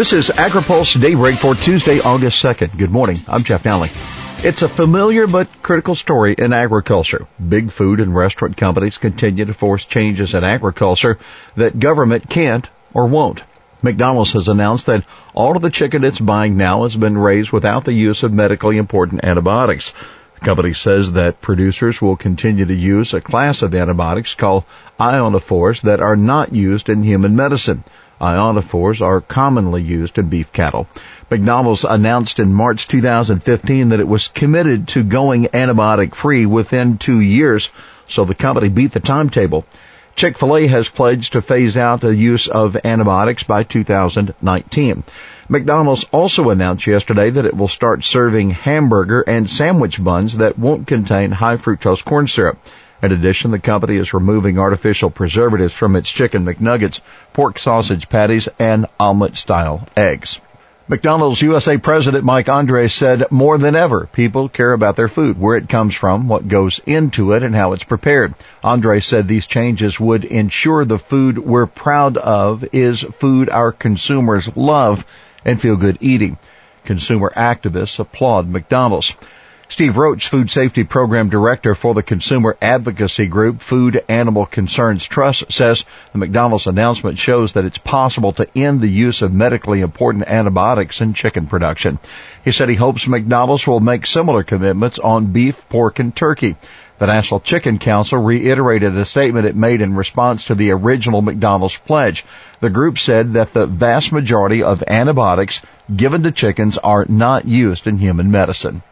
This is AgriPulse Daybreak for Tuesday, August 2nd. Good morning. I'm Jeff Nalley. It's a familiar but critical story in agriculture. Big food and restaurant companies continue to force changes in agriculture that government can't or won't. McDonald's has announced that all of the chicken it's buying now has been raised without the use of medically important antibiotics. The company says that producers will continue to use a class of antibiotics called ionophores that are not used in human medicine. Ionophores are commonly used in beef cattle. McDonald's announced in March 2015 that it was committed to going antibiotic free within two years, so the company beat the timetable. Chick-fil-A has pledged to phase out the use of antibiotics by 2019. McDonald's also announced yesterday that it will start serving hamburger and sandwich buns that won't contain high fructose corn syrup. In addition, the company is removing artificial preservatives from its chicken McNuggets, pork sausage patties, and omelet style eggs. McDonald's USA President Mike Andres said more than ever, people care about their food, where it comes from, what goes into it, and how it's prepared. Andres said these changes would ensure the food we're proud of is food our consumers love and feel good eating. Consumer activists applaud McDonald's. Steve Roach, Food Safety Program Director for the consumer advocacy group Food Animal Concerns Trust, says the McDonald's announcement shows that it's possible to end the use of medically important antibiotics in chicken production. He said he hopes McDonald's will make similar commitments on beef, pork, and turkey. The National Chicken Council reiterated a statement it made in response to the original McDonald's pledge. The group said that the vast majority of antibiotics given to chickens are not used in human medicine.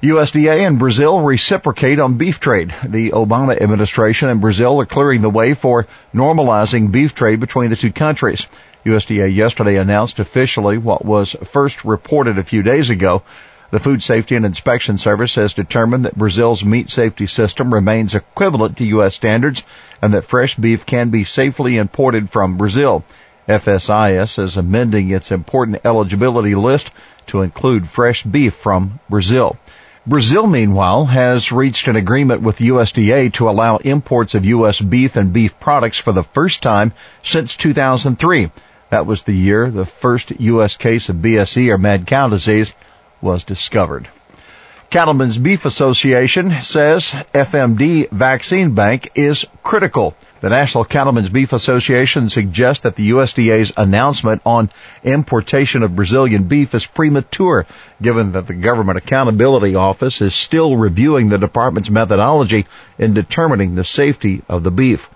USDA and Brazil reciprocate on beef trade. The Obama administration and Brazil are clearing the way for normalizing beef trade between the two countries. USDA yesterday announced officially what was first reported a few days ago. The Food Safety and Inspection Service has determined that Brazil's meat safety system remains equivalent to U.S. standards and that fresh beef can be safely imported from Brazil. FSIS is amending its important eligibility list to include fresh beef from Brazil. Brazil, meanwhile, has reached an agreement with USDA to allow imports of U.S. beef and beef products for the first time since 2003. That was the year the first U.S. case of BSE or mad cow disease was discovered. Cattlemen's Beef Association says FMD vaccine bank is critical. The National Cattlemen's Beef Association suggests that the USDA's announcement on importation of Brazilian beef is premature, given that the Government Accountability Office is still reviewing the department's methodology in determining the safety of the beef.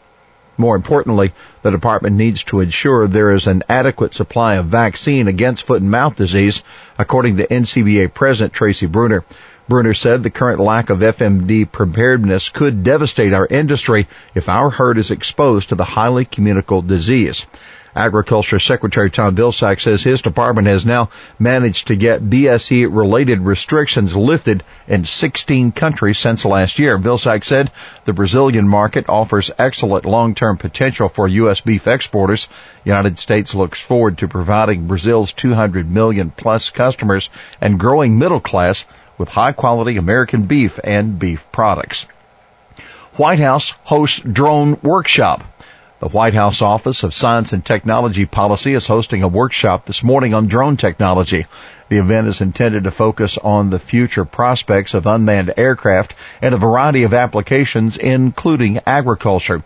More importantly, the department needs to ensure there is an adequate supply of vaccine against foot and mouth disease, according to NCBA President Tracy Brunner. Brunner said the current lack of FMD preparedness could devastate our industry if our herd is exposed to the highly communicable disease. Agriculture Secretary Tom Vilsack says his department has now managed to get BSE related restrictions lifted in 16 countries since last year. Vilsack said the Brazilian market offers excellent long-term potential for U.S. beef exporters. The United States looks forward to providing Brazil's 200 million plus customers and growing middle class with high quality American beef and beef products. White House hosts drone workshop. The White House Office of Science and Technology Policy is hosting a workshop this morning on drone technology. The event is intended to focus on the future prospects of unmanned aircraft and a variety of applications, including agriculture.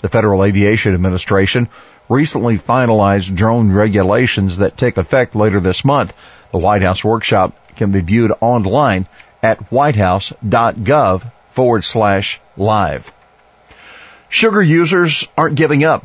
The Federal Aviation Administration recently finalized drone regulations that take effect later this month. The White House workshop can be viewed online at whitehouse.gov forward slash live. Sugar users aren't giving up.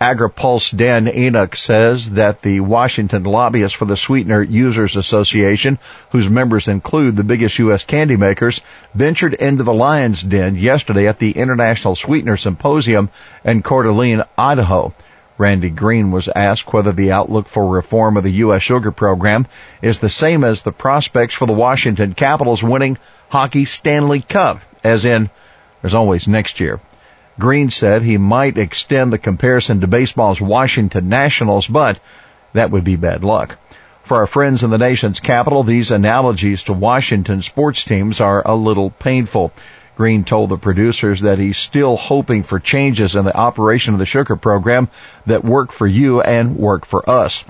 AgriPulse Dan Enoch says that the Washington lobbyist for the Sweetener Users Association, whose members include the biggest U.S. candy makers, ventured into the lion's den yesterday at the International Sweetener Symposium in Coeur d'Alene, Idaho. Randy Green was asked whether the outlook for reform of the U.S. sugar program is the same as the prospects for the Washington Capitals winning hockey Stanley Cup, as in, there's always next year. Green said he might extend the comparison to baseball's Washington Nationals, but that would be bad luck. For our friends in the nation's capital, these analogies to Washington sports teams are a little painful. Green told the producers that he's still hoping for changes in the operation of the sugar program that work for you and work for us.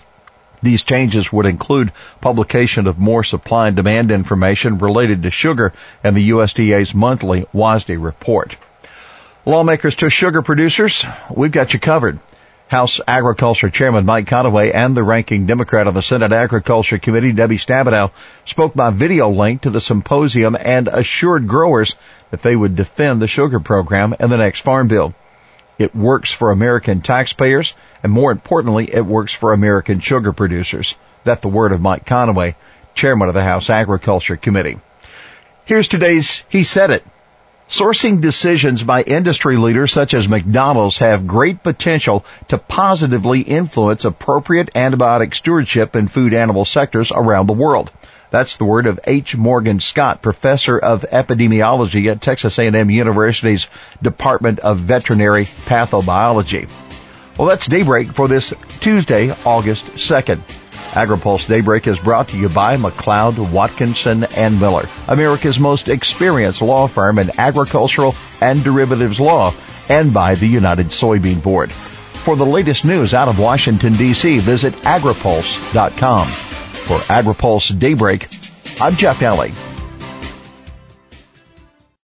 These changes would include publication of more supply and demand information related to sugar in the USDA's monthly WASDE report. Lawmakers to sugar producers, we've got you covered. House Agriculture Chairman Mike Conaway and the ranking Democrat on the Senate Agriculture Committee, Debbie Stabenow, spoke by video link to the symposium and assured growers that they would defend the sugar program in the next farm bill. It works for American taxpayers, and more importantly, it works for American sugar producers. That's the word of Mike Conaway, chairman of the House Agriculture Committee. Here's today's He Said It. Sourcing decisions by industry leaders such as McDonald's have great potential to positively influence appropriate antibiotic stewardship in food animal sectors around the world. That's the word of H. Morgan Scott, professor of epidemiology at Texas A&M University's Department of Veterinary Pathobiology. Well, that's Daybreak for this Tuesday, August 2nd. AgriPulse Daybreak is brought to you by McLeod, Watkinson, and Miller, America's most experienced law firm in agricultural and derivatives law, and by the United Soybean Board. For the latest news out of Washington, D.C., visit agripulse.com. For AgriPulse Daybreak, I'm Jeff Nalley.